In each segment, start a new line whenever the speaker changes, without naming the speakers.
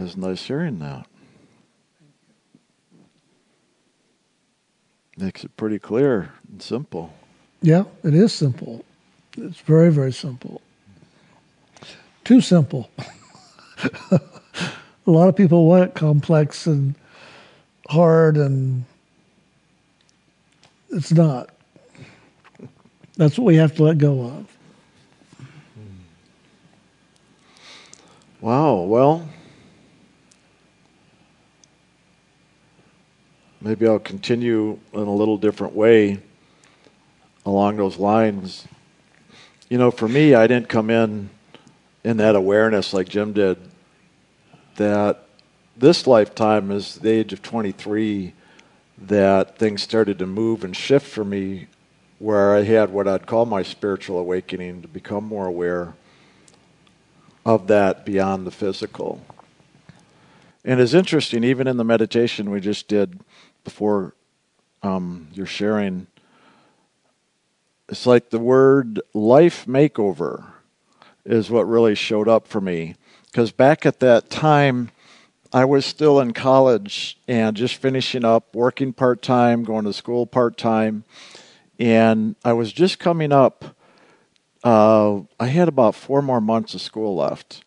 It's nice hearing that. Makes it pretty clear and simple.
Yeah, it is simple. It's very, very simple. Too simple. a lot of people want it complex and hard, and it's not. That's what we have to let go of.
Wow, well, maybe I'll continue in a little different way along those lines. You know, for me, I didn't come in in that awareness like Jim did that this lifetime is the age of 23 that things started to move and shift for me where I had what I'd call my spiritual awakening to become more aware of that beyond the physical. And it's interesting, even in the meditation we just did before um, you're sharing, it's like the word life makeover is what really showed up for me. Because back at that time, I was still in college and just finishing up, working part time, going to school part time. And I was just coming up. Uh, I had about four more months of school left.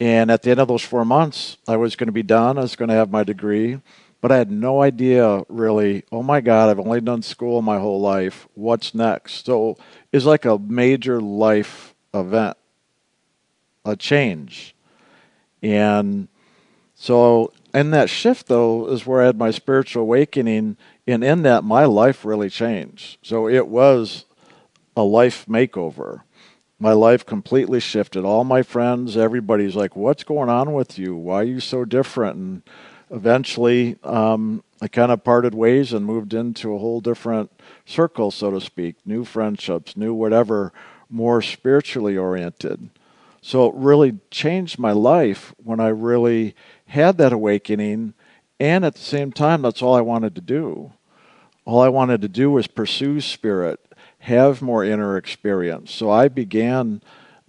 And at the end of those four months, I was going to be done. I was going to have my degree. But I had no idea really, oh my God, I've only done school my whole life. What's next? So it's like a major life event, a change. And so in that shift, though, is where I had my spiritual awakening. And in that, my life really changed. So it was a life makeover. My life completely shifted. All my friends, everybody's like, What's going on with you? Why are you so different? And eventually, um, I kind of parted ways and moved into a whole different circle, so to speak, new friendships, new whatever, more spiritually oriented. So it really changed my life when I really had that awakening. And at the same time, that's all I wanted to do. All I wanted to do was pursue spirit, have more inner experience. So I began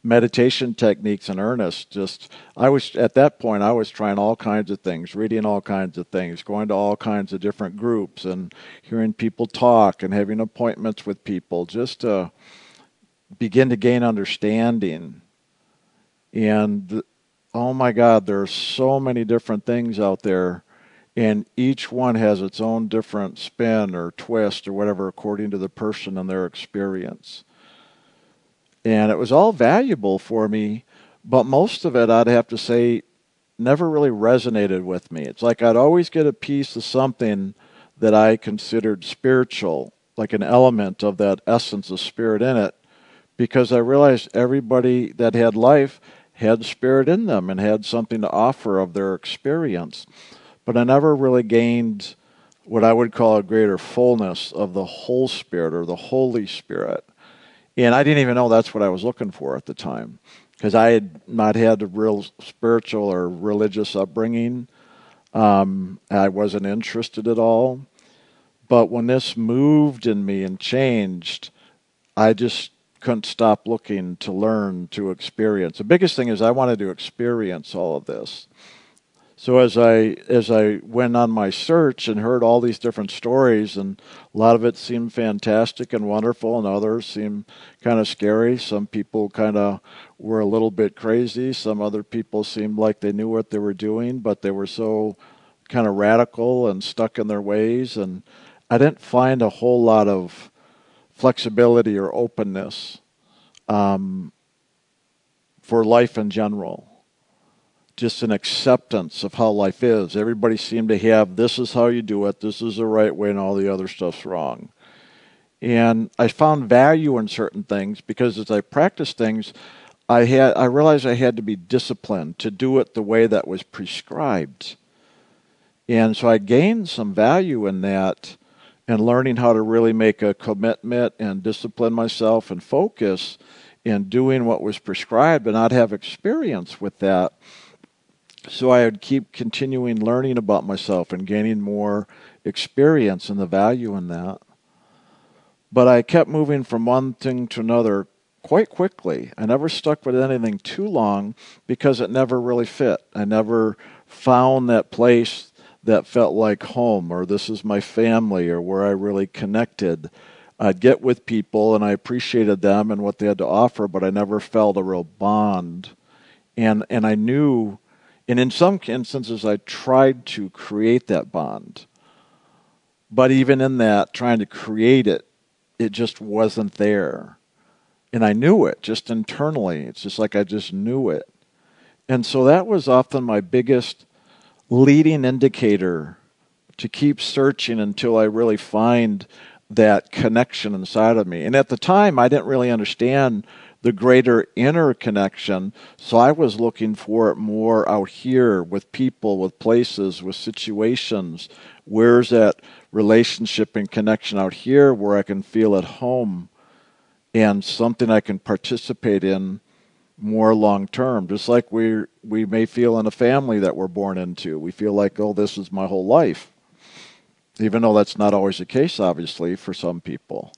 meditation techniques in earnest. Just I was at that point I was trying all kinds of things, reading all kinds of things, going to all kinds of different groups and hearing people talk and having appointments with people just to begin to gain understanding. And oh my God, there are so many different things out there, and each one has its own different spin or twist or whatever according to the person and their experience. And it was all valuable for me, but most of it, I'd have to say, never really resonated with me. It's like I'd always get a piece of something that I considered spiritual, like an element of that essence of spirit in it, because I realized everybody that had life had spirit in them and had something to offer of their experience. But I never really gained what I would call a greater fullness of the whole spirit or the Holy Spirit. And I didn't even know that's what I was looking for at the time because I had not had a real spiritual or religious upbringing. Um, I wasn't interested at all. But when this moved in me and changed, I just couldn't stop looking to learn, to experience. The biggest thing is I wanted to experience all of this. So as I as I went on my search and heard all these different stories, and a lot of it seemed fantastic and wonderful, and others seemed kind of scary. Some people kind of were a little bit crazy. Some other people seemed like they knew what they were doing, but they were so kind of radical and stuck in their ways. And I didn't find a whole lot of flexibility or openness um, for life in general just an acceptance of how life is. Everybody seemed to have this is how you do it, this is the right way, and all the other stuff's wrong. And I found value in certain things because as I practiced things, I had I realized I had to be disciplined to do it the way that was prescribed. And so I gained some value in that and learning how to really make a commitment and discipline myself and focus in doing what was prescribed and not have experience with that so I would keep continuing learning about myself and gaining more experience and the value in that. But I kept moving from one thing to another quite quickly. I never stuck with anything too long because it never really fit. I never found that place that felt like home or this is my family or where I really connected. I'd get with people and I appreciated them and what they had to offer, but I never felt a real bond. And and I knew and in some instances I tried to create that bond. But even in that, trying to create it, it just wasn't there. And I knew it just internally. It's just like I just knew it. And so that was often my biggest leading indicator to keep searching until I really find that connection inside of me. And at the time, I didn't really understand the greater inner connection. So I was looking for it more out here with people, with places, with situations. Where's that relationship and connection out here where I can feel at home and something I can participate in more long term. Just like we we may feel in a family that we're born into. We feel like, oh, this is my whole life. Even though that's not always the case, obviously, for some people.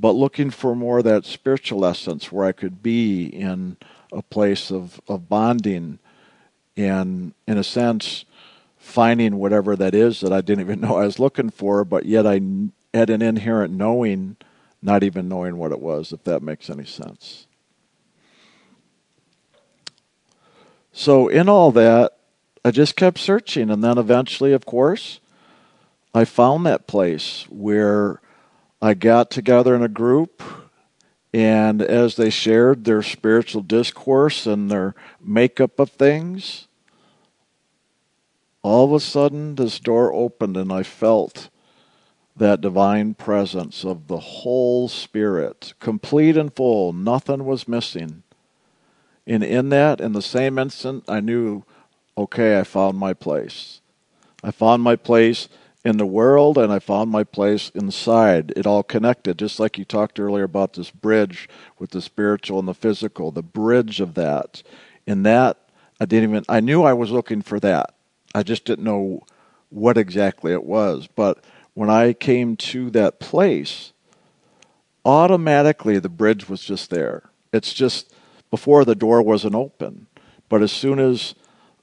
But looking for more of that spiritual essence where I could be in a place of, of bonding and, in a sense, finding whatever that is that I didn't even know I was looking for, but yet I had an inherent knowing, not even knowing what it was, if that makes any sense. So, in all that, I just kept searching. And then eventually, of course, I found that place where I got together in a group. And as they shared their spiritual discourse and their makeup of things, all of a sudden this door opened and I felt that divine presence of the whole Spirit, complete and full. Nothing was missing. And in that, in the same instant, I knew, okay, I found my place. I found my place in the world and I found my place inside. It all connected, just like you talked earlier about this bridge with the spiritual and the physical, the bridge of that. In that, I didn't even, I knew I was looking for that. I just didn't know what exactly it was. But when I came to that place, automatically the bridge was just there. It's just, before the door wasn't open. But as soon as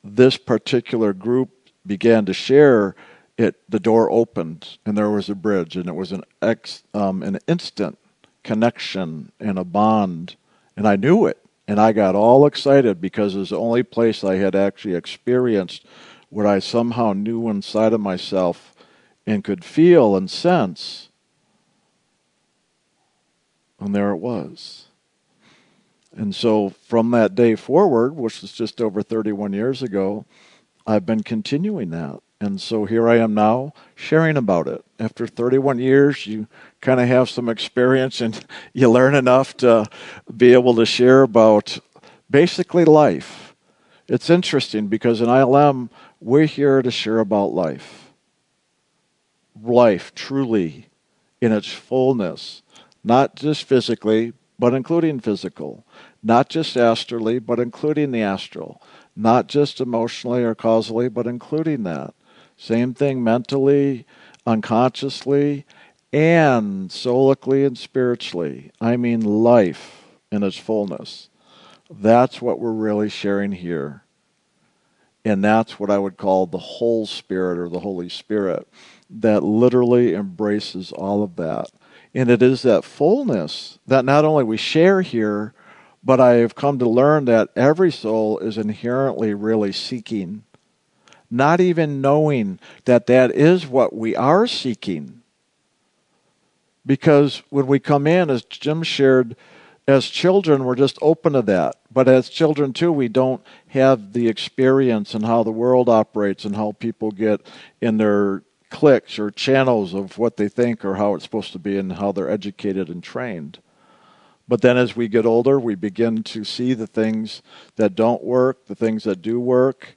this particular group began to share, it the door opened and there was a bridge, and it was an ex, um, an instant connection and a bond, and I knew it, and I got all excited because it was the only place I had actually experienced what I somehow knew inside of myself and could feel and sense. And there it was. And so from that day forward, which was just over 31 years ago, I've been continuing that. And so here I am now sharing about it. After 31 years, you kind of have some experience and you learn enough to be able to share about basically life. It's interesting because in ILM, we're here to share about life. Life, truly, in its fullness, not just physically, but including physical not just astrally, but including the astral, not just emotionally or causally, but including that. Same thing mentally, unconsciously, and soulically and spiritually. I mean, life in its fullness. That's what we're really sharing here. And that's what I would call the whole Spirit or the Holy Spirit that literally embraces all of that. And it is that fullness that not only we share here, but I have come to learn that every soul is inherently really seeking, not even knowing that that is what we are seeking. Because when we come in, as Jim shared, as children, we're just open to that. But as children, too, we don't have the experience and how the world operates and how people get in their clicks or channels of what they think or how it's supposed to be and how they're educated and trained. But then as we get older, we begin to see the things that don't work, the things that do work.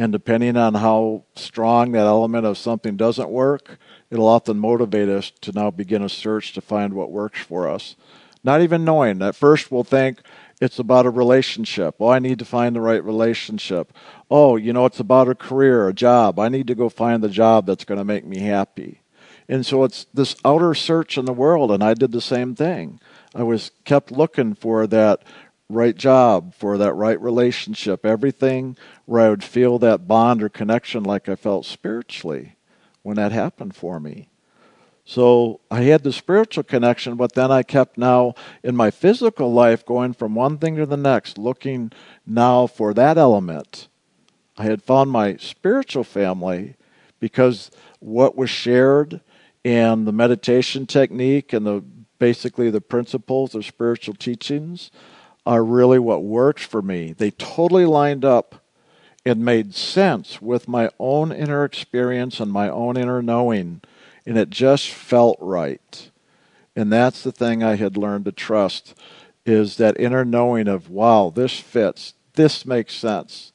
And depending on how strong that element of something doesn't work, it'll often motivate us to now begin a search to find what works for us. Not even knowing. At first, we'll think it's about a relationship. Oh, I need to find the right relationship. Oh, you know, it's about a career, a job. I need to go find the job that's going to make me happy. And so it's this outer search in the world, and I did the same thing. I was kept looking for that right job, for that right relationship, everything where I would feel that bond or connection like I felt spiritually when that happened for me. So I had the spiritual connection, but then I kept now in my physical life going from one thing to the next, looking now for that element. I had found my spiritual family because what was shared and the meditation technique and the basically the principles of spiritual teachings are really what works for me. They totally lined up and made sense with my own inner experience and my own inner knowing, and it just felt right. And that's the thing I had learned to trust is that inner knowing of wow, this fits, this makes sense.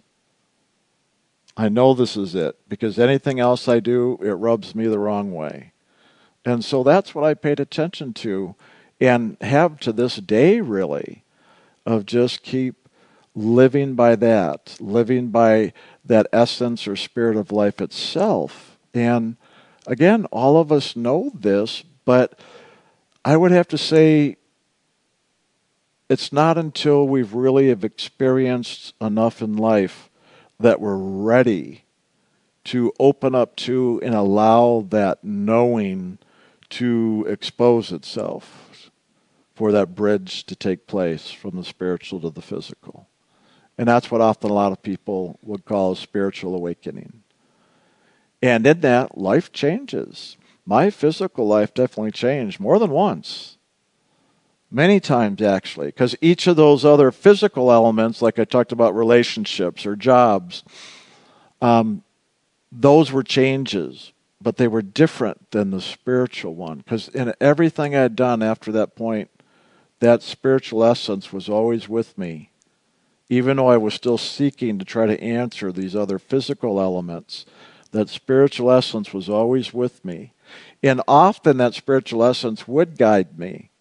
I know this is it because anything else I do, it rubs me the wrong way. And so that's what I paid attention to and have to this day, really, of just keep living by that, living by that essence or spirit of life itself. And again, all of us know this, but I would have to say it's not until we've really have experienced enough in life that we're ready to open up to and allow that knowing to expose itself for that bridge to take place from the spiritual to the physical. And that's what often a lot of people would call a spiritual awakening. And in that, life changes. My physical life definitely changed more than once. Many times, actually, because each of those other physical elements, like I talked about relationships or jobs, um, those were changes, but they were different than the spiritual one. Because in everything I had done after that point, that spiritual essence was always with me, even though I was still seeking to try to answer these other physical elements. That spiritual essence was always with me. And often that spiritual essence would guide me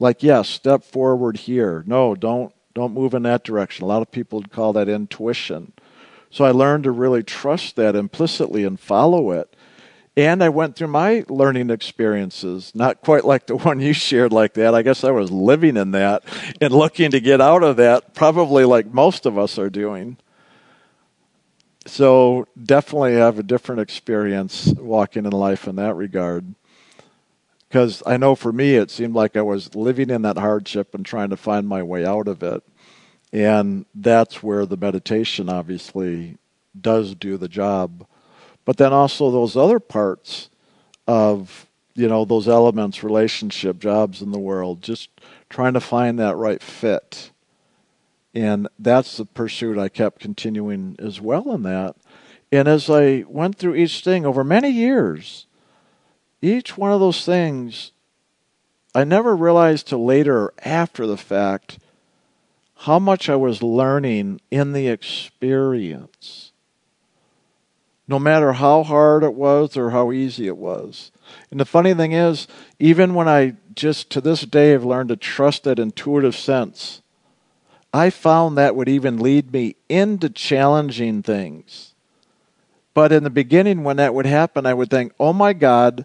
like yes step forward here no don't don't move in that direction a lot of people would call that intuition so i learned to really trust that implicitly and follow it and i went through my learning experiences not quite like the one you shared like that i guess i was living in that and looking to get out of that probably like most of us are doing so definitely have a different experience walking in life in that regard because I know for me it seemed like I was living in that hardship and trying to find my way out of it. And that's where the meditation obviously does do the job. But then also those other parts of, you know, those elements, relationship, jobs in the world, just trying to find that right fit. And that's the pursuit I kept continuing as well in that. And as I went through each thing over many years, each one of those things, I never realized till later after the fact how much I was learning in the experience. No matter how hard it was or how easy it was. And the funny thing is, even when I just to this day have learned to trust that intuitive sense, I found that would even lead me into challenging things. But in the beginning, when that would happen, I would think, oh my God,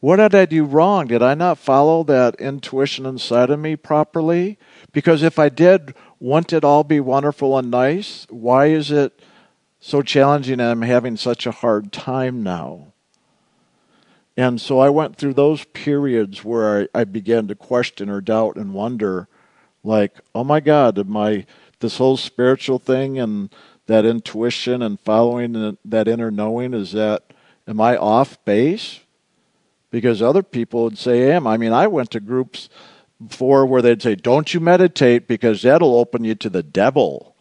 what did I do wrong? Did I not follow that intuition inside of me properly? Because if I did, wouldn't it all be wonderful and nice? Why is it so challenging and I'm having such a hard time now? And so I went through those periods where I, I began to question or doubt and wonder, like, oh my God, am I this whole spiritual thing and that intuition and following that inner knowing is that am I off base? because other people would say, "Am." I mean, I went to groups before where they'd say, "Don't you meditate because that'll open you to the devil."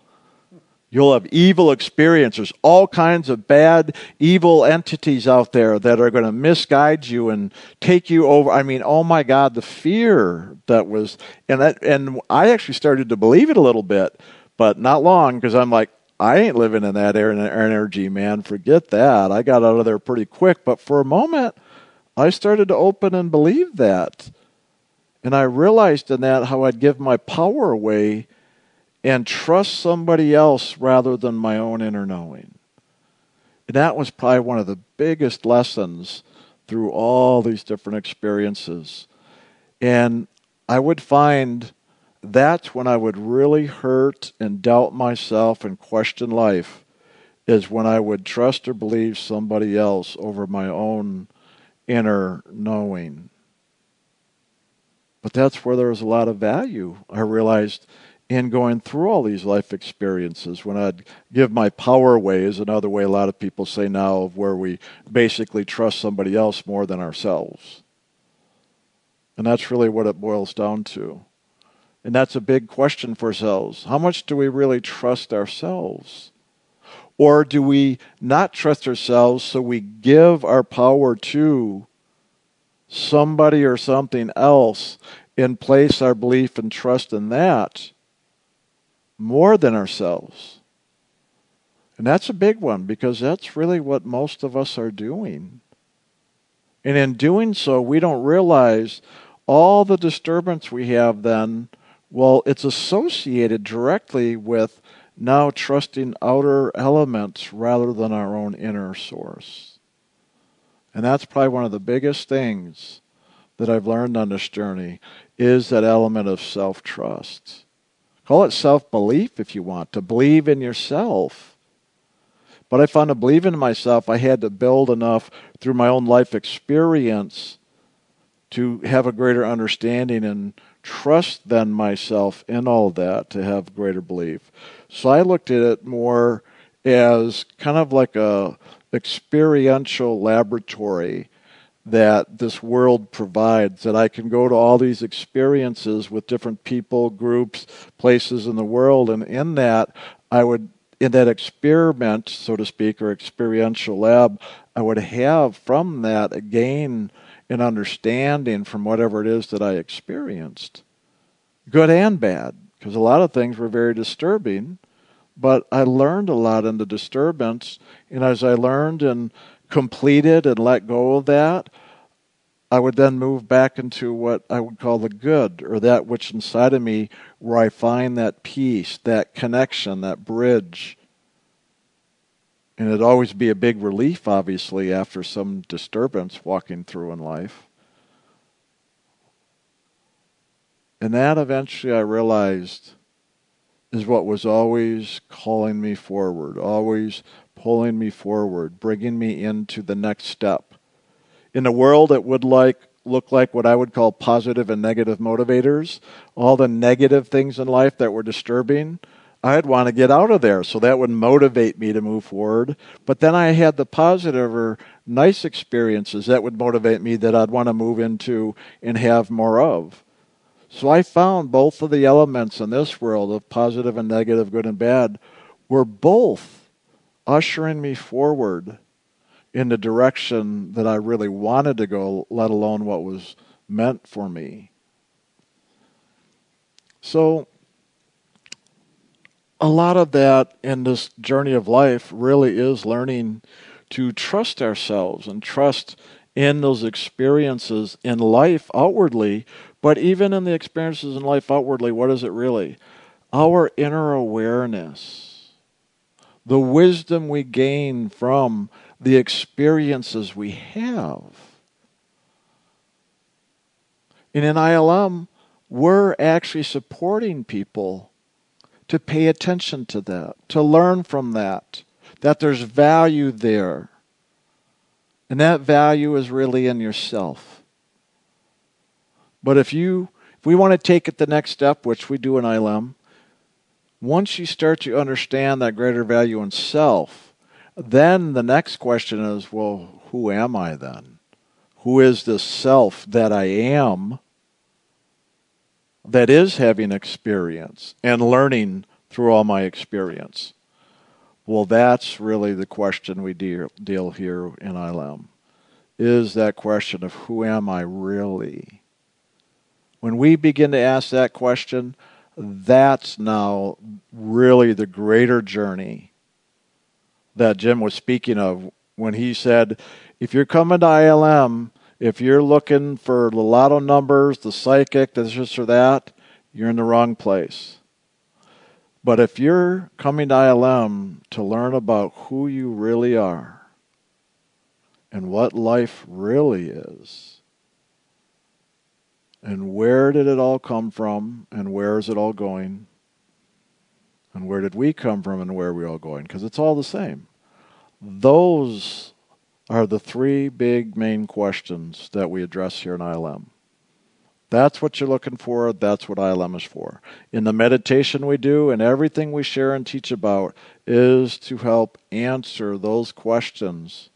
You'll have evil experiences, all kinds of bad, evil entities out there that are going to misguide you and take you over. I mean, oh my God, the fear that was, and that, and I actually started to believe it a little bit, but not long because I'm like, I ain't living in that air energy, man. Forget that. I got out of there pretty quick. But for a moment, I started to open and believe that. And I realized in that how I'd give my power away and trust somebody else rather than my own inner knowing. And that was probably one of the biggest lessons through all these different experiences. And I would find that's when I would really hurt and doubt myself and question life is when I would trust or believe somebody else over my own inner knowing. But that's where there was a lot of value, I realized, in going through all these life experiences. When I'd give my power away, is another way a lot of people say now of where we basically trust somebody else more than ourselves. And that's really what it boils down to. And that's a big question for ourselves. How much do we really trust ourselves? Or do we not trust ourselves so we give our power to somebody or something else and place our belief and trust in that more than ourselves? And that's a big one because that's really what most of us are doing. And in doing so, we don't realize all the disturbance we have then. Well, it's associated directly with now trusting outer elements rather than our own inner source. And that's probably one of the biggest things that I've learned on this journey is that element of self-trust. Call it self-belief if you want, to believe in yourself. But I found to believe in myself, I had to build enough through my own life experience to have a greater understanding and trust than myself in all that to have greater belief. So I looked at it more as kind of like a experiential laboratory that this world provides that I can go to all these experiences with different people, groups, places in the world and in that I would in that experiment, so to speak, or experiential lab, I would have from that a gain in understanding from whatever it is that I experienced, good and bad, because a lot of things were very disturbing. But I learned a lot in the disturbance, and as I learned and completed and let go of that, I would then move back into what I would call the good, or that which inside of me, where I find that peace, that connection, that bridge. And it'd always be a big relief, obviously, after some disturbance walking through in life. And that eventually I realized is what was always calling me forward, always pulling me forward, bringing me into the next step. In a world that would like look like what I would call positive and negative motivators, all the negative things in life that were disturbing, I'd want to get out of there. So that would motivate me to move forward. But then I had the positive or nice experiences that would motivate me that I'd want to move into and have more of. So I found both of the elements in this world of positive and negative, good and bad, were both ushering me forward in the direction that I really wanted to go, let alone what was meant for me. So, a lot of that in this journey of life really is learning to trust ourselves and trust in those experiences in life outwardly but even in the experiences in life outwardly, what is it really? Our inner awareness, the wisdom we gain from the experiences we have. And in ILM, we're actually supporting people to pay attention to that, to learn from that, that there's value there. And that value is really in yourself. But if you if we want to take it the next step, which we do in ILM, once you start to understand that greater value in self, then the next question is, well, who am I then? Who is this self that I am that is having experience and learning through all my experience? Well, that's really the question we deal, deal here in ILM. Is that question of who am I really? When we begin to ask that question, that's now really the greater journey that Jim was speaking of when he said, if you're coming to ILM, if you're looking for the lotto numbers, the psychic, this, or that, you're in the wrong place. But if you're coming to ILM to learn about who you really are, and what life really is. And where did it all come from, and where is it all going? And where did we come from, and where are we all going? Because it's all the same. Those are the three big main questions that we address here in ILM. That's what you're looking for. That's what ILM is for. In the meditation we do and everything we share and teach about is to help answer those questions.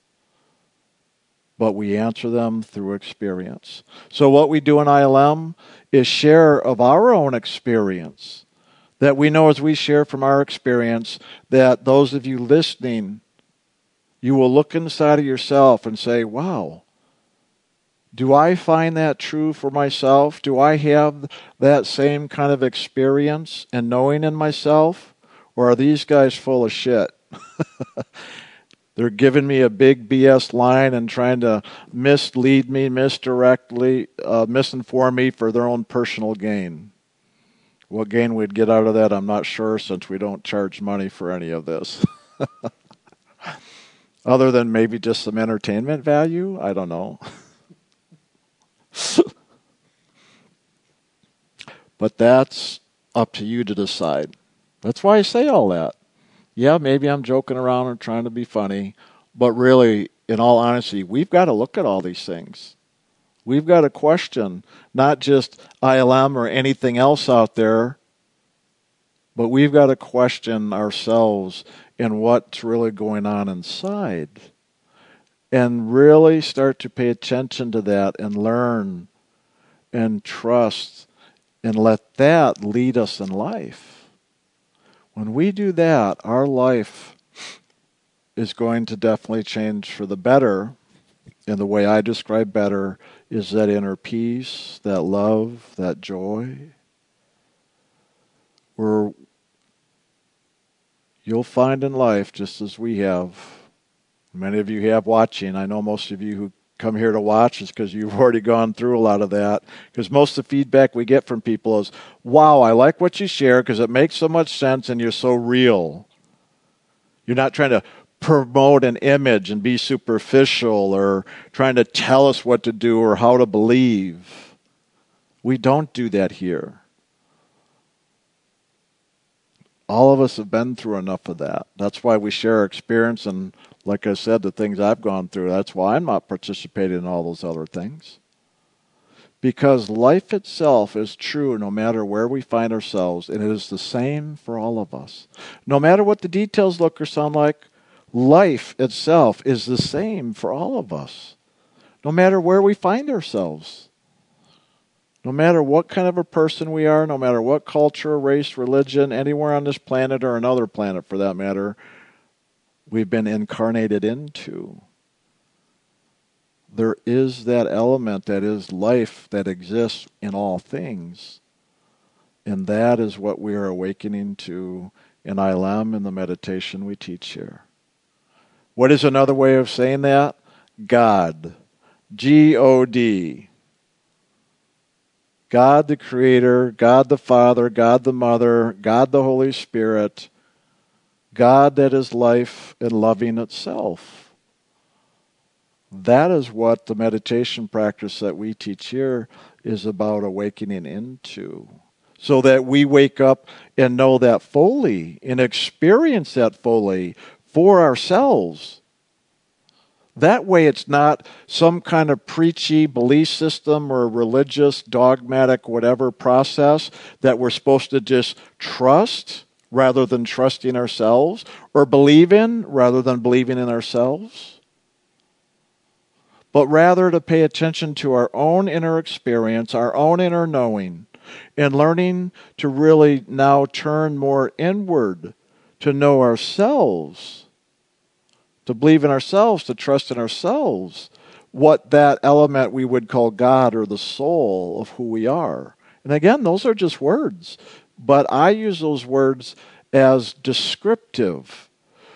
But we answer them through experience. So, what we do in ILM is share of our own experience. That we know as we share from our experience, that those of you listening, you will look inside of yourself and say, wow, do I find that true for myself? Do I have that same kind of experience and knowing in myself? Or are these guys full of shit? They're giving me a big BS line and trying to mislead me, misdirectly, uh, misinform me for their own personal gain. What gain we'd get out of that, I'm not sure, since we don't charge money for any of this. Other than maybe just some entertainment value, I don't know. but that's up to you to decide. That's why I say all that. Yeah, maybe I'm joking around and trying to be funny, but really, in all honesty, we've got to look at all these things. We've got to question not just ILM or anything else out there, but we've got to question ourselves and what's really going on inside and really start to pay attention to that and learn and trust and let that lead us in life. When we do that, our life is going to definitely change for the better. in the way I describe better is that inner peace, that love, that joy. Where you'll find in life, just as we have, Many of you have watching. I know most of you who come here to watch is because you've already gone through a lot of that. Because most of the feedback we get from people is, wow, I like what you share because it makes so much sense and you're so real. You're not trying to promote an image and be superficial or trying to tell us what to do or how to believe. We don't do that here. All of us have been through enough of that. That's why we share our experience and like I said, the things I've gone through, that's why I'm not participating in all those other things. Because life itself is true no matter where we find ourselves, and it is the same for all of us. No matter what the details look or sound like, life itself is the same for all of us. No matter where we find ourselves. No matter what kind of a person we are, no matter what culture, race, religion, anywhere on this planet or another planet for that matter, we've been incarnated into. There is that element that is life that exists in all things. And that is what we are awakening to in ILM in the meditation we teach here. What is another way of saying that? God. G O D. God the Creator, God the Father, God the Mother, God the Holy Spirit, God that is life and loving itself. That is what the meditation practice that we teach here is about awakening into. So that we wake up and know that fully and experience that fully for ourselves. That way, it's not some kind of preachy belief system or religious, dogmatic, whatever process that we're supposed to just trust rather than trusting ourselves, or believe in rather than believing in ourselves, but rather to pay attention to our own inner experience, our own inner knowing, and learning to really now turn more inward to know ourselves, to believe in ourselves, to trust in ourselves, what that element we would call God or the soul of who we are. And again, those are just words. But I use those words as descriptive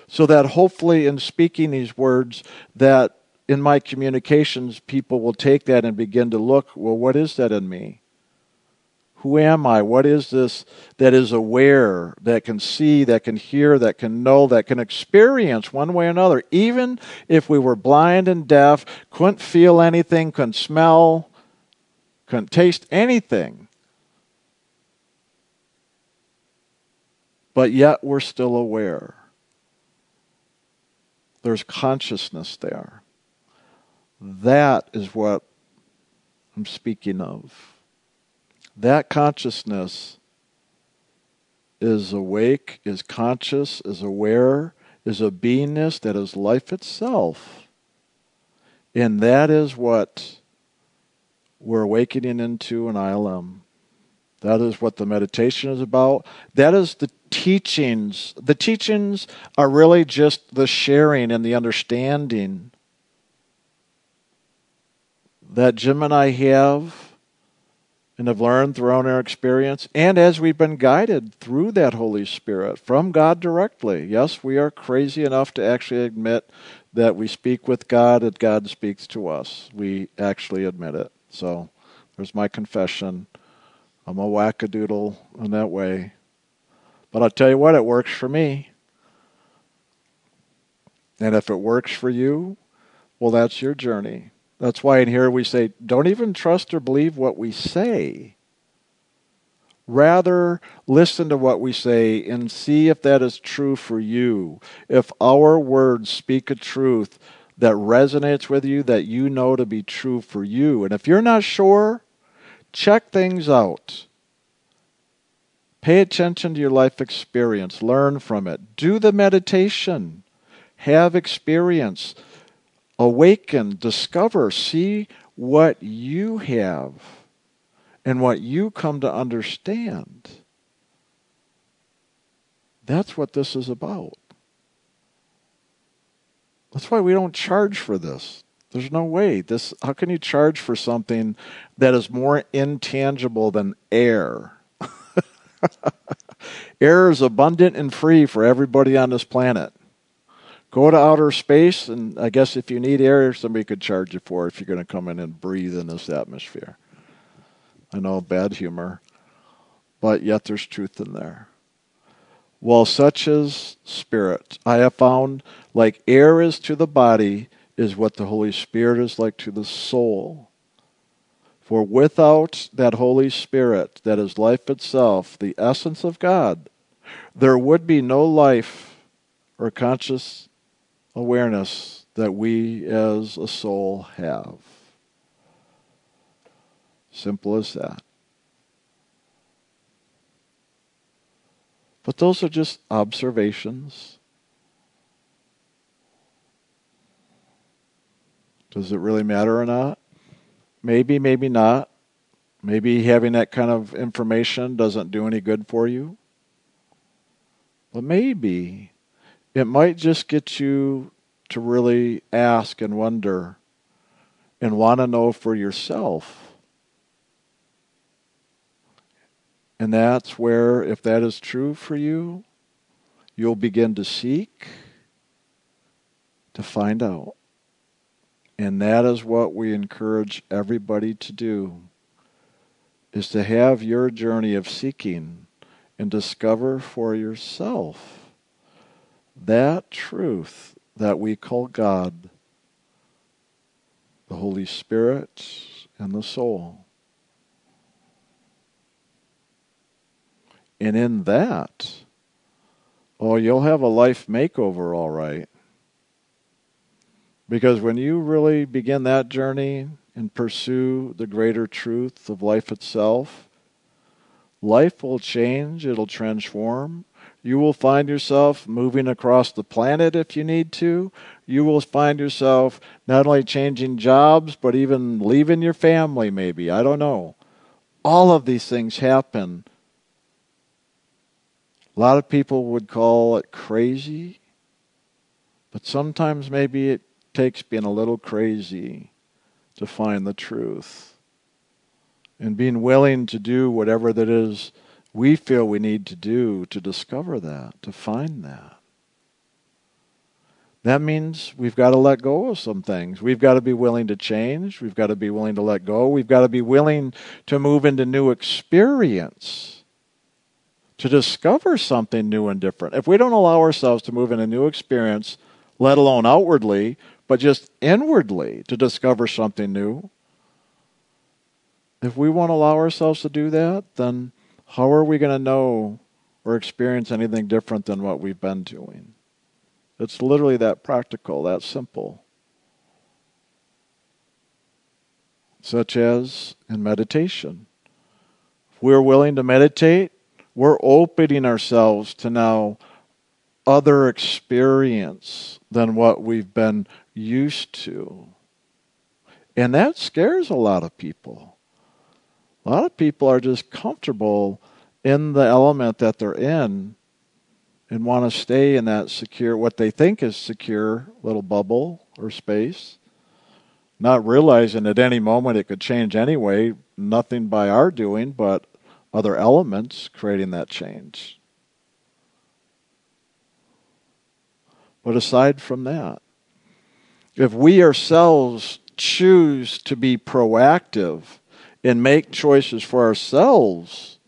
so that hopefully in speaking these words that in my communications people will take that and begin to look well what is that in me Who am I? What is this that is aware, that can see, that can hear, that can know, that can experience one way or another? Even if we were blind and deaf, couldn't feel anything, couldn't smell, couldn't taste anything. But yet we're still aware. There's consciousness there. That is what I'm speaking of. That consciousness is awake, is conscious, is aware, is a beingness that is life itself. And that is what we're awakening into in ILM. That is what the meditation is about. That is the teachings. The teachings are really just the sharing and the understanding that Jim and I have and have learned throughout our experience, and as we've been guided through that Holy Spirit from God directly. Yes, we are crazy enough to actually admit that we speak with God, that God speaks to us. We actually admit it. So there's my confession. I'm a wackadoodle in that way. But I'll tell you what, it works for me. And if it works for you, well, that's your journey. That's why in here we say, don't even trust or believe what we say. Rather, listen to what we say and see if that is true for you. If our words speak a truth that resonates with you, that you know to be true for you. And if you're not sure, check things out. Pay attention to your life experience, learn from it, do the meditation, have experience awaken, discover, see what you have and what you come to understand. That's what this is about. That's why we don't charge for this. There's no way. This how can you charge for something that is more intangible than air? air is abundant and free for everybody on this planet. Go to outer space, and I guess if you need air, somebody could charge you for it if you're going to come in and breathe in this atmosphere. I know, bad humor, but yet there's truth in there. Well, such is spirit. I have found like air is to the body, is what the Holy Spirit is like to the soul. For without that Holy Spirit, that is life itself, the essence of God, there would be no life or conscious awareness that we as a soul have. Simple as that. But those are just observations. Does it really matter or not? Maybe, maybe not. Maybe having that kind of information doesn't do any good for you. But maybe it might just get you to really ask and wonder and want to know for yourself. And that's where, if that is true for you, you'll begin to seek to find out. And that is what we encourage everybody to do is to have your journey of seeking and discover for yourself that truth that we call God, the Holy Spirit, and the soul. And in that, oh, you'll have a life makeover, all right. Because when you really begin that journey and pursue the greater truth of life itself, life will change, it'll transform, you will find yourself moving across the planet if you need to. You will find yourself not only changing jobs, but even leaving your family, maybe. I don't know. All of these things happen. A lot of people would call it crazy, but sometimes maybe it takes being a little crazy to find the truth and being willing to do whatever that is we feel we need to do to discover that, to find that. that means we've got to let go of some things. We've got to be willing to change. We've got to be willing to let go. We've got to be willing to move into new experience, to discover something new and different. If we don't allow ourselves to move in a new experience, let alone outwardly, but just inwardly to discover something new, if we won't allow ourselves to do that, then how are we going to know or experience anything different than what we've been doing? It's literally that practical, that simple. Such as in meditation. If we're willing to meditate, we're opening ourselves to now other experience than what we've been used to. And that scares a lot of people. A lot of people are just comfortable in the element that they're in and want to stay in that secure, what they think is secure little bubble or space, not realizing at any moment it could change anyway, nothing by our doing, but other elements creating that change. But aside from that, if we ourselves choose to be proactive and make choices for ourselves,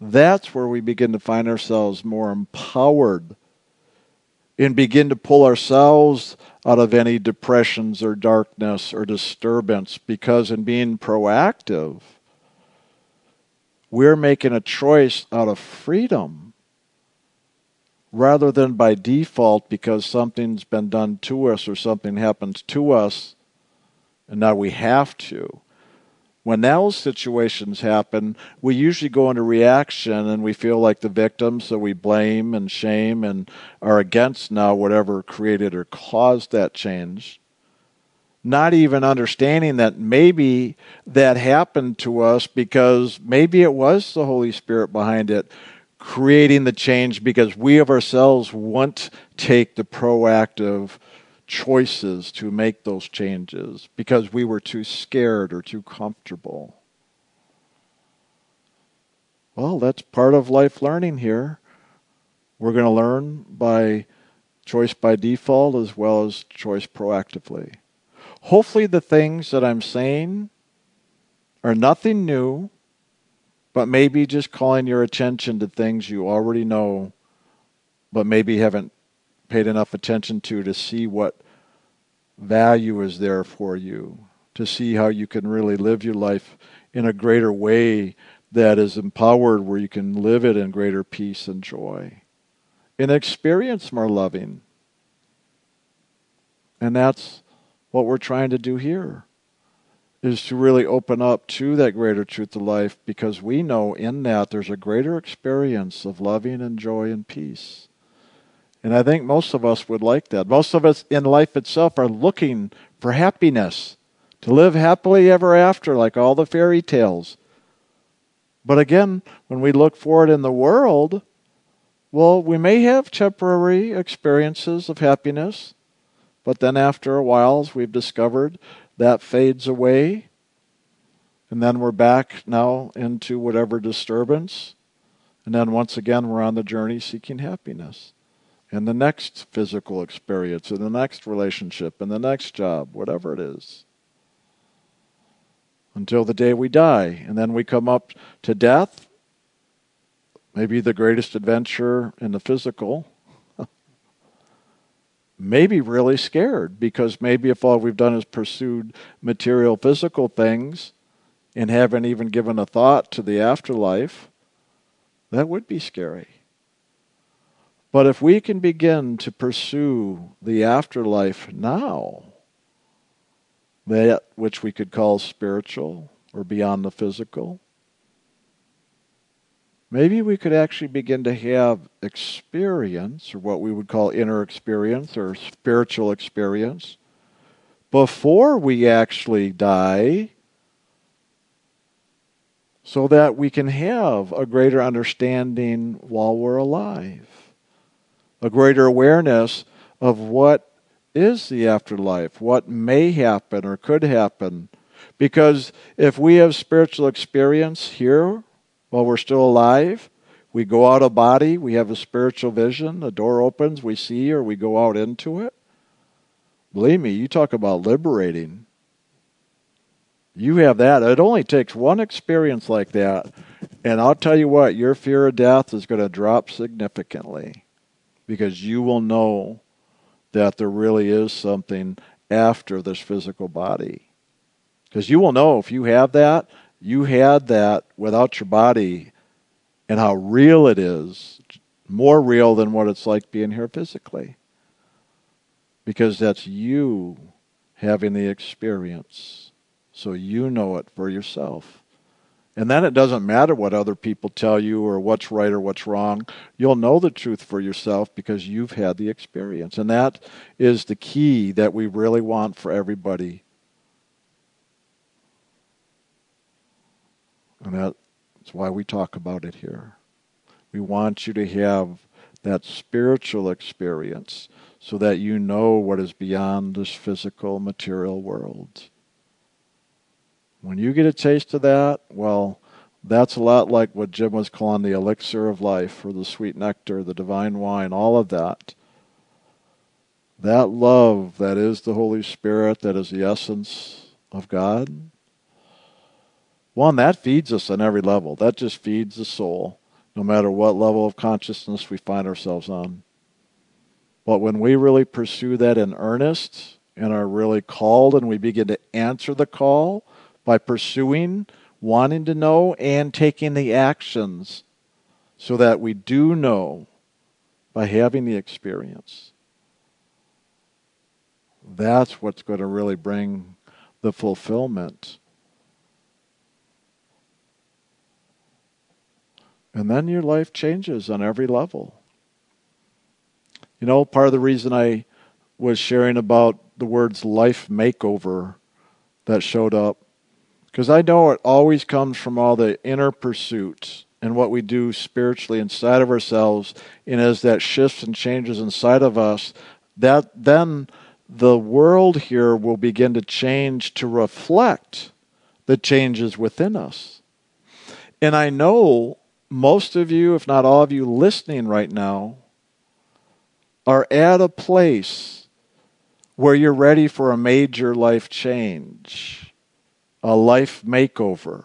that's where we begin to find ourselves more empowered and begin to pull ourselves out of any depressions or darkness or disturbance. Because in being proactive, we're making a choice out of freedom rather than by default because something's been done to us or something happens to us and now we have to when those situations happen, we usually go into reaction and we feel like the victim, so we blame and shame and are against now whatever created or caused that change. Not even understanding that maybe that happened to us because maybe it was the Holy Spirit behind it creating the change because we of ourselves want to take the proactive choices to make those changes because we were too scared or too comfortable. Well, that's part of life learning here. We're going to learn by choice by default as well as choice proactively. Hopefully, the things that I'm saying are nothing new, but maybe just calling your attention to things you already know, but maybe haven't paid enough attention to to see what value is there for you, to see how you can really live your life in a greater way that is empowered, where you can live it in greater peace and joy, and experience more loving. And that's what we're trying to do here is to really open up to that greater truth of life because we know in that there's a greater experience of loving and joy and peace. And I think most of us would like that. Most of us in life itself are looking for happiness, to live happily ever after, like all the fairy tales. But again, when we look for it in the world, well, we may have temporary experiences of happiness, but then after a while, as we've discovered, that fades away. And then we're back now into whatever disturbance. And then once again, we're on the journey seeking happiness and the next physical experience, and the next relationship, and the next job, whatever it is. Until the day we die. And then we come up to death, maybe the greatest adventure in the physical. maybe really scared because maybe if all we've done is pursued material physical things and haven't even given a thought to the afterlife, that would be scary. But if we can begin to pursue the afterlife now, that which we could call spiritual or beyond the physical, maybe we could actually begin to have experience, or what we would call inner experience or spiritual experience, before we actually die, so that we can have a greater understanding while we're alive a greater awareness of what is the afterlife, what may happen or could happen. Because if we have spiritual experience here while we're still alive, we go out of body, we have a spiritual vision, the door opens, we see or we go out into it. Believe me, you talk about liberating. You have that. It only takes one experience like that, and I'll tell you what, your fear of death is going to drop significantly because you will know that there really is something after this physical body. Because you will know if you have that, you had that without your body and how real it is, more real than what it's like being here physically. Because that's you having the experience. So you know it for yourself. And then it doesn't matter what other people tell you or what's right or what's wrong. You'll know the truth for yourself because you've had the experience. And that is the key that we really want for everybody. And that's why we talk about it here. We want you to have that spiritual experience so that you know what is beyond this physical material world. When you get a taste of that, well, that's a lot like what Jim was calling the elixir of life, or the sweet nectar, the divine wine, all of that. That love that is the Holy Spirit, that is the essence of God. One, that feeds us on every level. That just feeds the soul, no matter what level of consciousness we find ourselves on. But when we really pursue that in earnest and are really called and we begin to answer the call, by pursuing, wanting to know, and taking the actions so that we do know by having the experience. That's what's going to really bring the fulfillment. And then your life changes on every level. You know, part of the reason I was sharing about the words life makeover that showed up because I know it always comes from all the inner pursuits and what we do spiritually inside of ourselves. And as that shifts and changes inside of us, that then the world here will begin to change to reflect the changes within us. And I know most of you, if not all of you listening right now, are at a place where you're ready for a major life change a life makeover.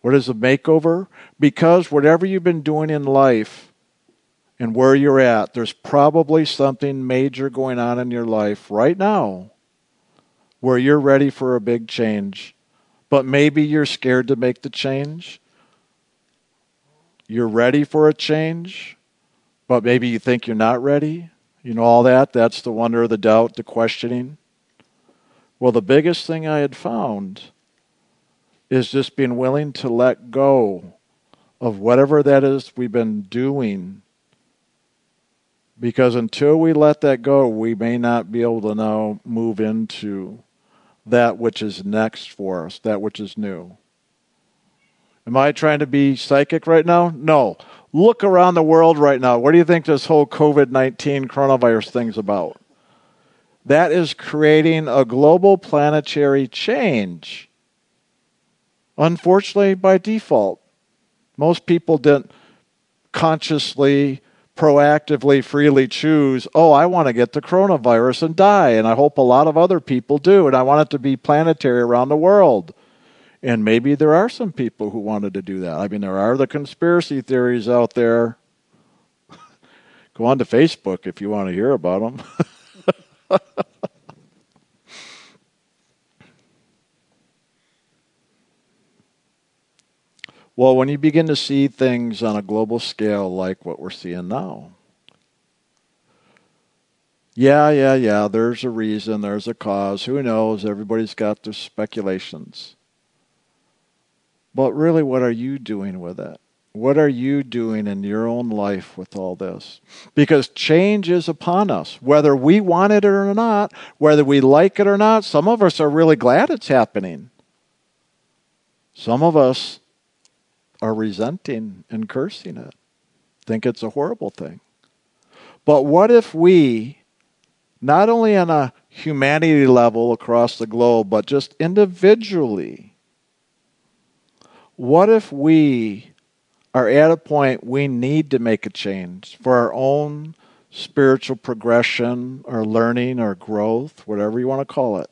What is a makeover? Because whatever you've been doing in life and where you're at, there's probably something major going on in your life right now where you're ready for a big change. But maybe you're scared to make the change. You're ready for a change, but maybe you think you're not ready. You know, all that. That's the wonder, the doubt, the questioning. Well, the biggest thing I had found is just being willing to let go of whatever that is we've been doing. Because until we let that go, we may not be able to now move into that which is next for us, that which is new. Am I trying to be psychic right now? No. Look around the world right now. What do you think this whole COVID 19 coronavirus thing's about? That is creating a global planetary change. Unfortunately, by default, most people didn't consciously, proactively, freely choose, oh, I want to get the coronavirus and die. And I hope a lot of other people do. And I want it to be planetary around the world. And maybe there are some people who wanted to do that. I mean, there are the conspiracy theories out there. Go on to Facebook if you want to hear about them. well, when you begin to see things on a global scale like what we're seeing now, yeah, yeah, yeah, there's a reason, there's a cause. Who knows? Everybody's got their speculations. But really, what are you doing with it? What are you doing in your own life with all this? Because change is upon us, whether we want it or not, whether we like it or not. Some of us are really glad it's happening. Some of us are resenting and cursing it, think it's a horrible thing. But what if we, not only on a humanity level across the globe, but just individually, what if we are at a point we need to make a change for our own spiritual progression or learning or growth, whatever you want to call it.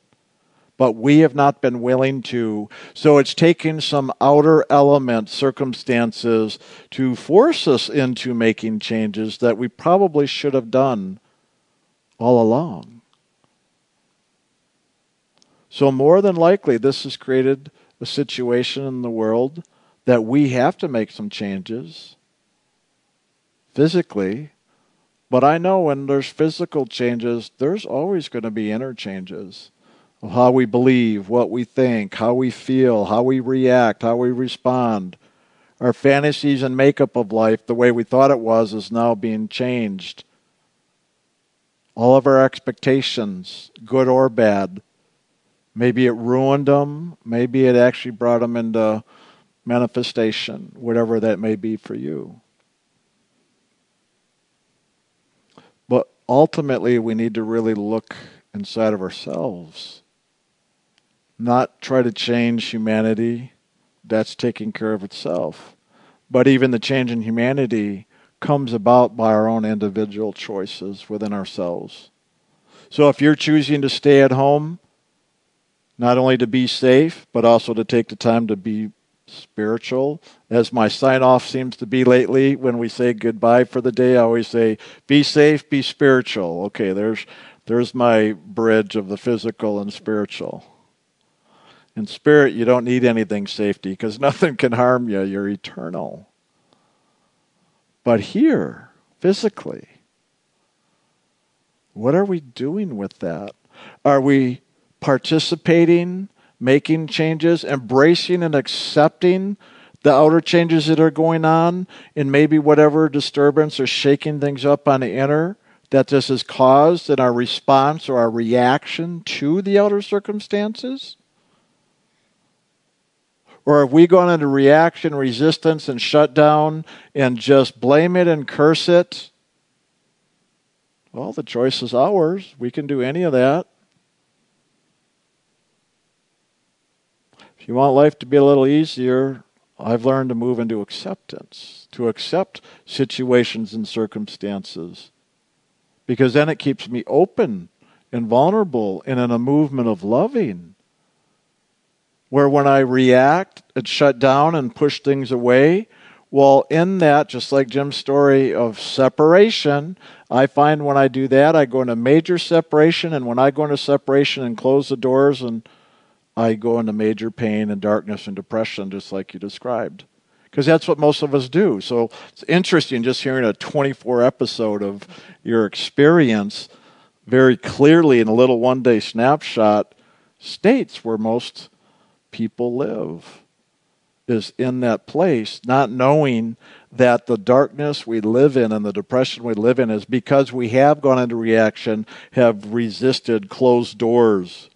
But we have not been willing to. So it's taking some outer element, circumstances, to force us into making changes that we probably should have done all along. So, more than likely, this has created a situation in the world that we have to make some changes physically. But I know when there's physical changes, there's always going to be inner changes of how we believe, what we think, how we feel, how we react, how we respond. Our fantasies and makeup of life, the way we thought it was, is now being changed. All of our expectations, good or bad, maybe it ruined them, maybe it actually brought them into manifestation, whatever that may be for you. But ultimately, we need to really look inside of ourselves, not try to change humanity. That's taking care of itself. But even the change in humanity comes about by our own individual choices within ourselves. So if you're choosing to stay at home, not only to be safe, but also to take the time to be spiritual. As my sign off seems to be lately, when we say goodbye for the day, I always say, be safe, be spiritual. Okay, there's, there's my bridge of the physical and spiritual. In spirit, you don't need anything safety because nothing can harm you. You're eternal. But here, physically, what are we doing with that? Are we participating, making changes, embracing and accepting the outer changes that are going on, and maybe whatever disturbance or shaking things up on the inner that this has caused in our response or our reaction to the outer circumstances? Or have we gone into reaction, resistance, and shut down and just blame it and curse it? Well, the choice is ours. We can do any of that. If you want life to be a little easier, I've learned to move into acceptance, to accept situations and circumstances, because then it keeps me open and vulnerable and in a movement of loving. Where when I react and shut down and push things away, well, in that, just like Jim's story of separation, I find when I do that, I go into major separation, and when I go into separation and close the doors and I go into major pain and darkness and depression, just like you described. Because that's what most of us do. So it's interesting just hearing a 24 episode of your experience very clearly in a little one day snapshot states where most people live is in that place, not knowing that the darkness we live in and the depression we live in is because we have gone into reaction, have resisted closed doors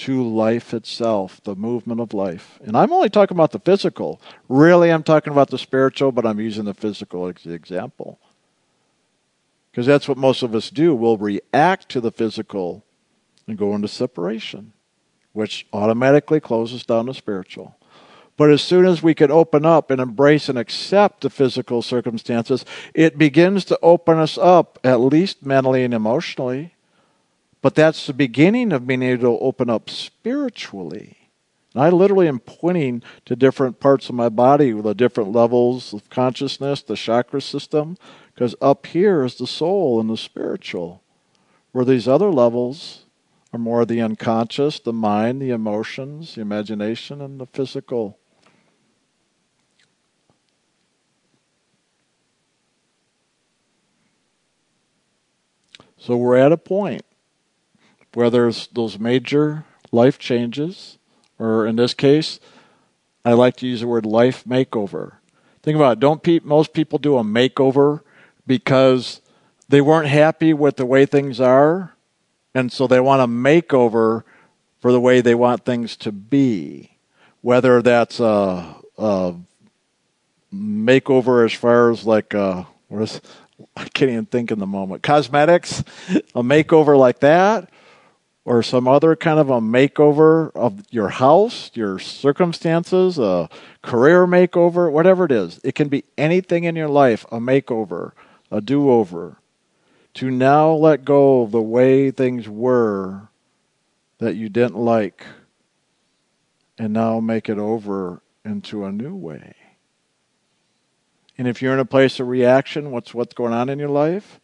to life itself, the movement of life. And I'm only talking about the physical. Really, I'm talking about the spiritual, but I'm using the physical as the example. Because that's what most of us do. We'll react to the physical and go into separation, which automatically closes down the spiritual. But as soon as we can open up and embrace and accept the physical circumstances, it begins to open us up, at least mentally and emotionally, but that's the beginning of being able to open up spiritually. And I literally am pointing to different parts of my body, with the different levels of consciousness, the chakra system, because up here is the soul and the spiritual, where these other levels are more the unconscious, the mind, the emotions, the imagination, and the physical. So we're at a point where there's those major life changes, or in this case, I like to use the word life makeover. Think about it. Don't pe- most people do a makeover because they weren't happy with the way things are, and so they want a makeover for the way they want things to be. Whether that's a, a makeover as far as like uh, I can't even think in the moment. Cosmetics, a makeover like that, or some other kind of a makeover of your house, your circumstances, a career makeover, whatever it is. It can be anything in your life, a makeover, a do over. to now let go of the way things were that you didn't like and now make it over into a new way. And if you're in a place of reaction, what's what's going on in your life?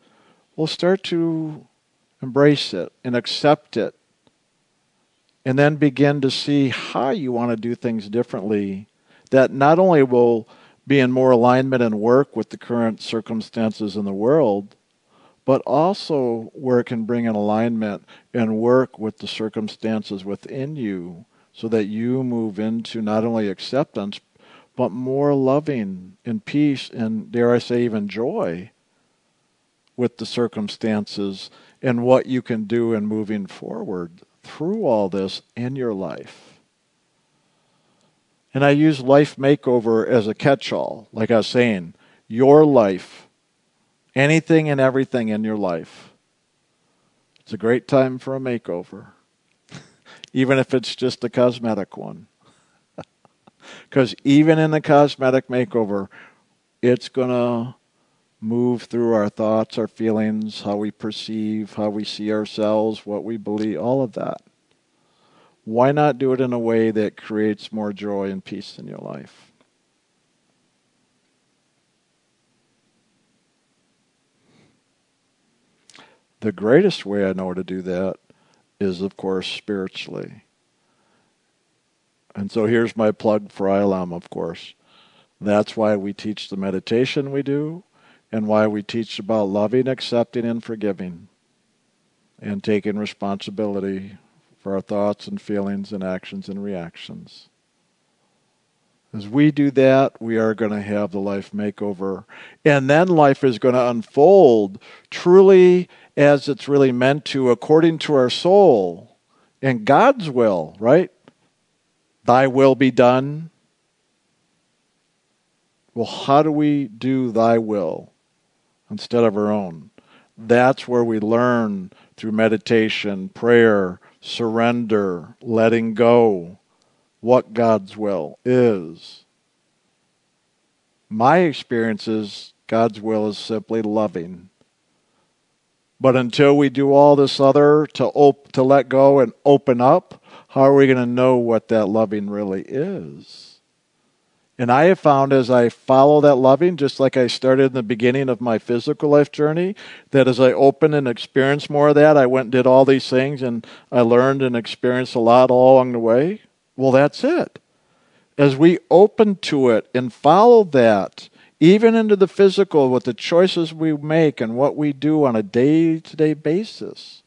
Well, start to embrace it and accept it. And then begin to see how you want to do things differently that not only will be in more alignment and work with the current circumstances in the world, but also where it can bring an alignment and work with the circumstances within you so that you move into not only acceptance, but more loving and peace and, dare I say, even joy with the circumstances and what you can do in moving forward through all this in your life. And I use life makeover as a catch all. Like I was saying, your life, anything and everything in your life. It's a great time for a makeover, even if it's just a cosmetic one. Because even in the cosmetic makeover, it's going to move through our thoughts, our feelings, how we perceive, how we see ourselves, what we believe, all of that. Why not do it in a way that creates more joy and peace in your life? The greatest way I know to do that is, of course, spiritually. And so here's my plug for ILM, of course. That's why we teach the meditation we do and why we teach about loving, accepting, and forgiving and taking responsibility for our thoughts and feelings and actions and reactions. As we do that, we are going to have the life makeover. And then life is going to unfold truly as it's really meant to, according to our soul and God's will, right? Thy will be done. Well, how do we do thy will instead of our own? That's where we learn through meditation, prayer, surrender, letting go, what God's will is. My experience is God's will is simply loving. But until we do all this other to op- to let go and open up, how are we going to know what that loving really is? And I have found as I follow that loving, just like I started in the beginning of my physical life journey, that as I opened and experienced more of that, I went and did all these things and I learned and experienced a lot all along the way. Well, that's it. As we open to it and follow that, even into the physical with the choices we make and what we do on a day to day basis,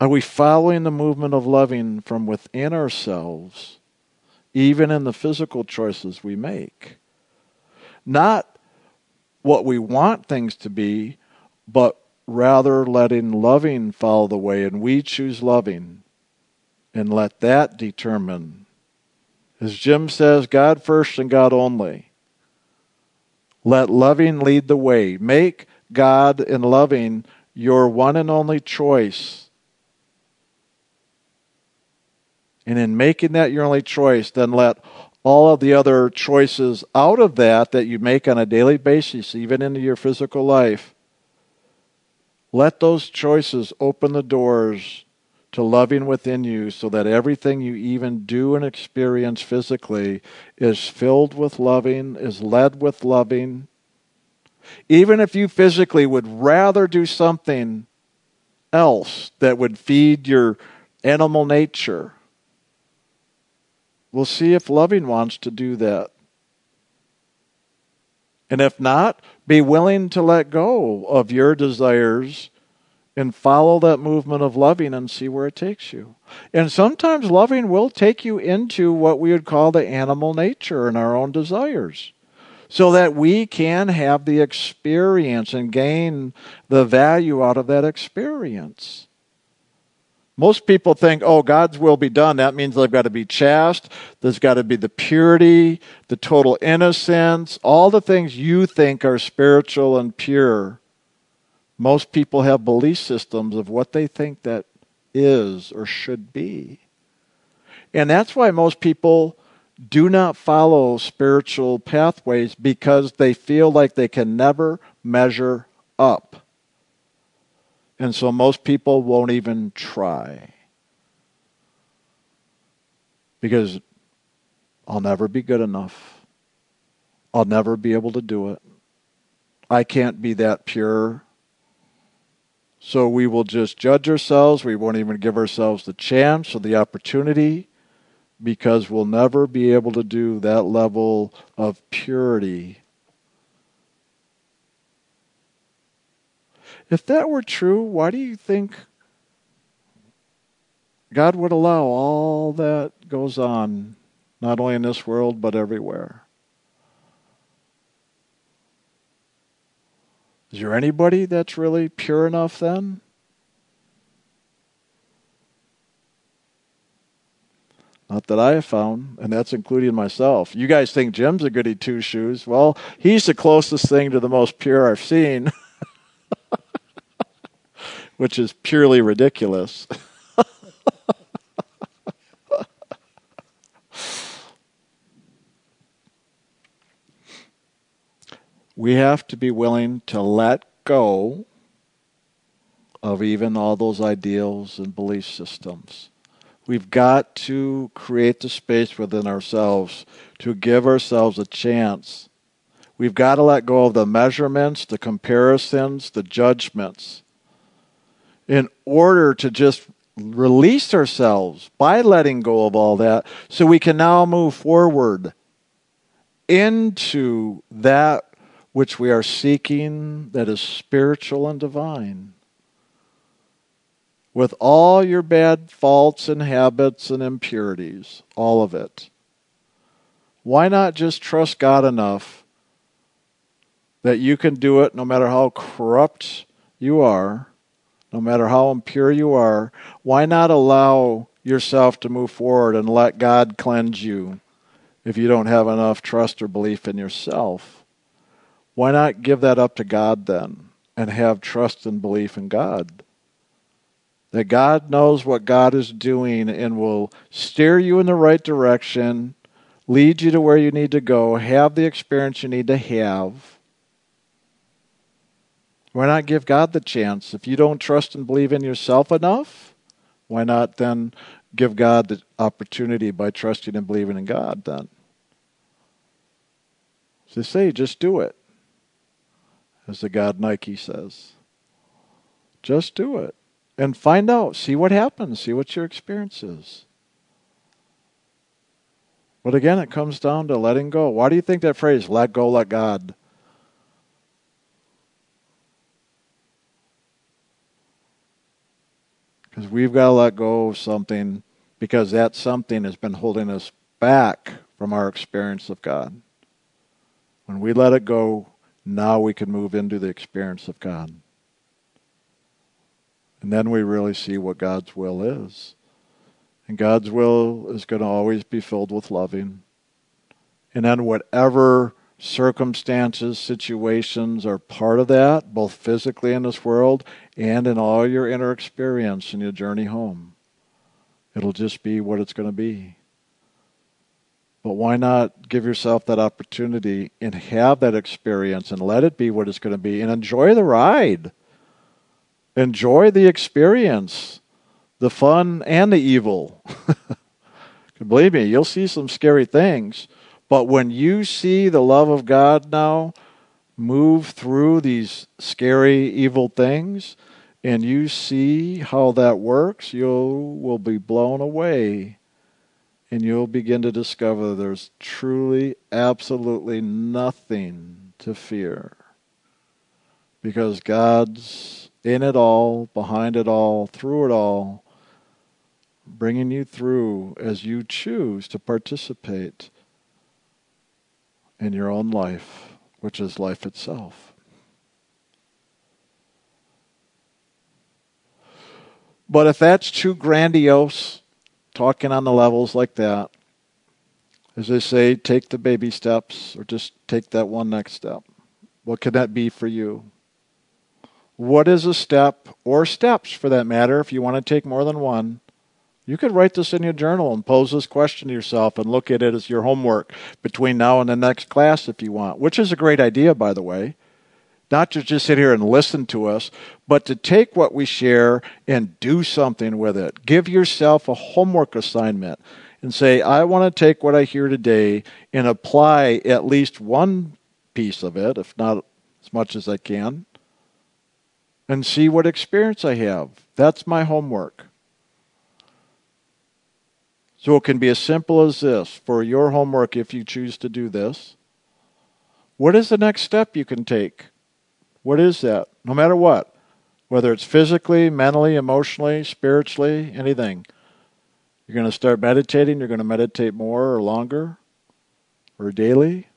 are we following the movement of loving from within ourselves, even in the physical choices we make? Not what we want things to be, but rather letting loving follow the way, and we choose loving, and let that determine. As Jim says, God first and God only. Let loving lead the way. Make God and loving your one and only choice And in making that your only choice, then let all of the other choices out of that that you make on a daily basis, even into your physical life, let those choices open the doors to loving within you so that everything you even do and experience physically is filled with loving, is led with loving. Even if you physically would rather do something else that would feed your animal nature We'll see if loving wants to do that. And if not, be willing to let go of your desires and follow that movement of loving and see where it takes you. And sometimes loving will take you into what we would call the animal nature and our own desires so that we can have the experience and gain the value out of that experience. Most people think, oh, God's will be done. That means they've got to be chaste. There's got to be the purity, the total innocence, all the things you think are spiritual and pure. Most people have belief systems of what they think that is or should be. And that's why most people do not follow spiritual pathways because they feel like they can never measure up. And so most people won't even try. Because I'll never be good enough. I'll never be able to do it. I can't be that pure. So we will just judge ourselves. We won't even give ourselves the chance or the opportunity because we'll never be able to do that level of purity. If that were true, why do you think God would allow all that goes on, not only in this world, but everywhere? Is there anybody that's really pure enough then? Not that I have found, and that's including myself. You guys think Jim's a goody two shoes. Well, he's the closest thing to the most pure I've seen, which is purely ridiculous. we have to be willing to let go of even all those ideals and belief systems. We've got to create the space within ourselves to give ourselves a chance. We've got to let go of the measurements, the comparisons, the judgments in order to just release ourselves by letting go of all that so we can now move forward into that which we are seeking that is spiritual and divine with all your bad faults and habits and impurities, all of it. Why not just trust God enough that you can do it no matter how corrupt you are, no matter how impure you are? Why not allow yourself to move forward and let God cleanse you if you don't have enough trust or belief in yourself? Why not give that up to God then and have trust and belief in God? that God knows what God is doing and will steer you in the right direction, lead you to where you need to go, have the experience you need to have. Why not give God the chance? If you don't trust and believe in yourself enough, why not then give God the opportunity by trusting and believing in God then? So say, just do it. As the God Nike says. Just do it and find out. See what happens. See what your experience is. But again, it comes down to letting go. Why do you think that phrase, let go, let God? Because we've got to let go of something because that something has been holding us back from our experience of God. When we let it go, now we can move into the experience of God. And then we really see what God's will is. And God's will is going to always be filled with loving. And then whatever circumstances, situations are part of that, both physically in this world and in all your inner experience in your journey home. It'll just be what it's going to be. But why not give yourself that opportunity and have that experience and let it be what it's going to be and enjoy the ride? enjoy the experience, the fun and the evil. Believe me, you'll see some scary things. But when you see the love of God now move through these scary, evil things, and you see how that works, you will be blown away. And you'll begin to discover there's truly, absolutely nothing to fear. Because God's in it all, behind it all, through it all, bringing you through as you choose to participate in your own life, which is life itself. But if that's too grandiose, talking on the levels like that, as they say, take the baby steps or just take that one next step. What could that be for you? what is a step, or steps for that matter, if you want to take more than one? You could write this in your journal and pose this question to yourself and look at it as your homework between now and the next class if you want, which is a great idea, by the way, not to just sit here and listen to us, but to take what we share and do something with it. Give yourself a homework assignment and say, I want to take what I hear today and apply at least one piece of it, if not as much as I can, and see what experience I have. That's my homework. So it can be as simple as this for your homework if you choose to do this. What is the next step you can take? What is that? No matter what, whether it's physically, mentally, emotionally, spiritually, anything. You're going to start meditating, you're going to meditate more or longer or daily.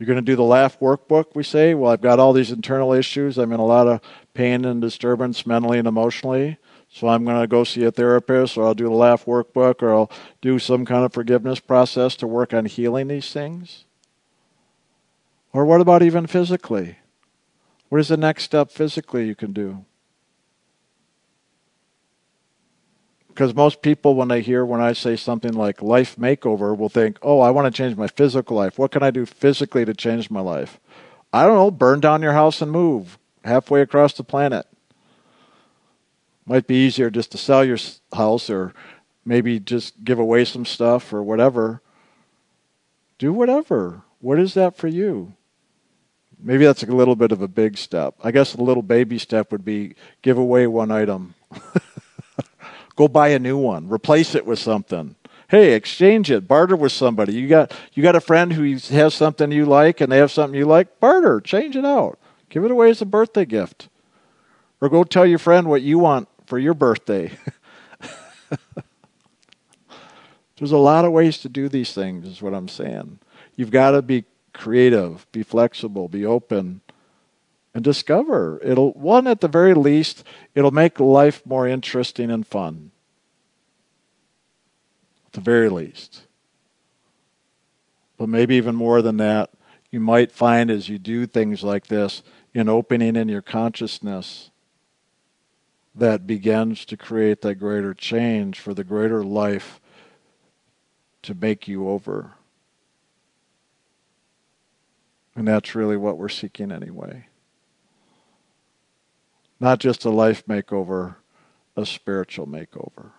You're going to do the laugh workbook, we say. Well, I've got all these internal issues. I'm in a lot of pain and disturbance mentally and emotionally. So I'm going to go see a therapist, or I'll do the laugh workbook, or I'll do some kind of forgiveness process to work on healing these things. Or what about even physically? What is the next step physically you can do? Because most people, when they hear when I say something like life makeover, will think, oh, I want to change my physical life. What can I do physically to change my life? I don't know, burn down your house and move halfway across the planet. Might be easier just to sell your house or maybe just give away some stuff or whatever. Do whatever. What is that for you? Maybe that's a little bit of a big step. I guess a little baby step would be give away one item. Go buy a new one. Replace it with something. Hey, exchange it. Barter with somebody. You got you got a friend who has something you like and they have something you like. Barter. Change it out. Give it away as a birthday gift. Or go tell your friend what you want for your birthday. There's a lot of ways to do these things, is what I'm saying. You've got to be creative, be flexible, be open, and discover. It'll, one, at the very least, it'll make life more interesting and fun. At the very least. But maybe even more than that, you might find as you do things like this, an opening in your consciousness that begins to create that greater change for the greater life to make you over. And that's really what we're seeking anyway. Not just a life makeover, a spiritual makeover.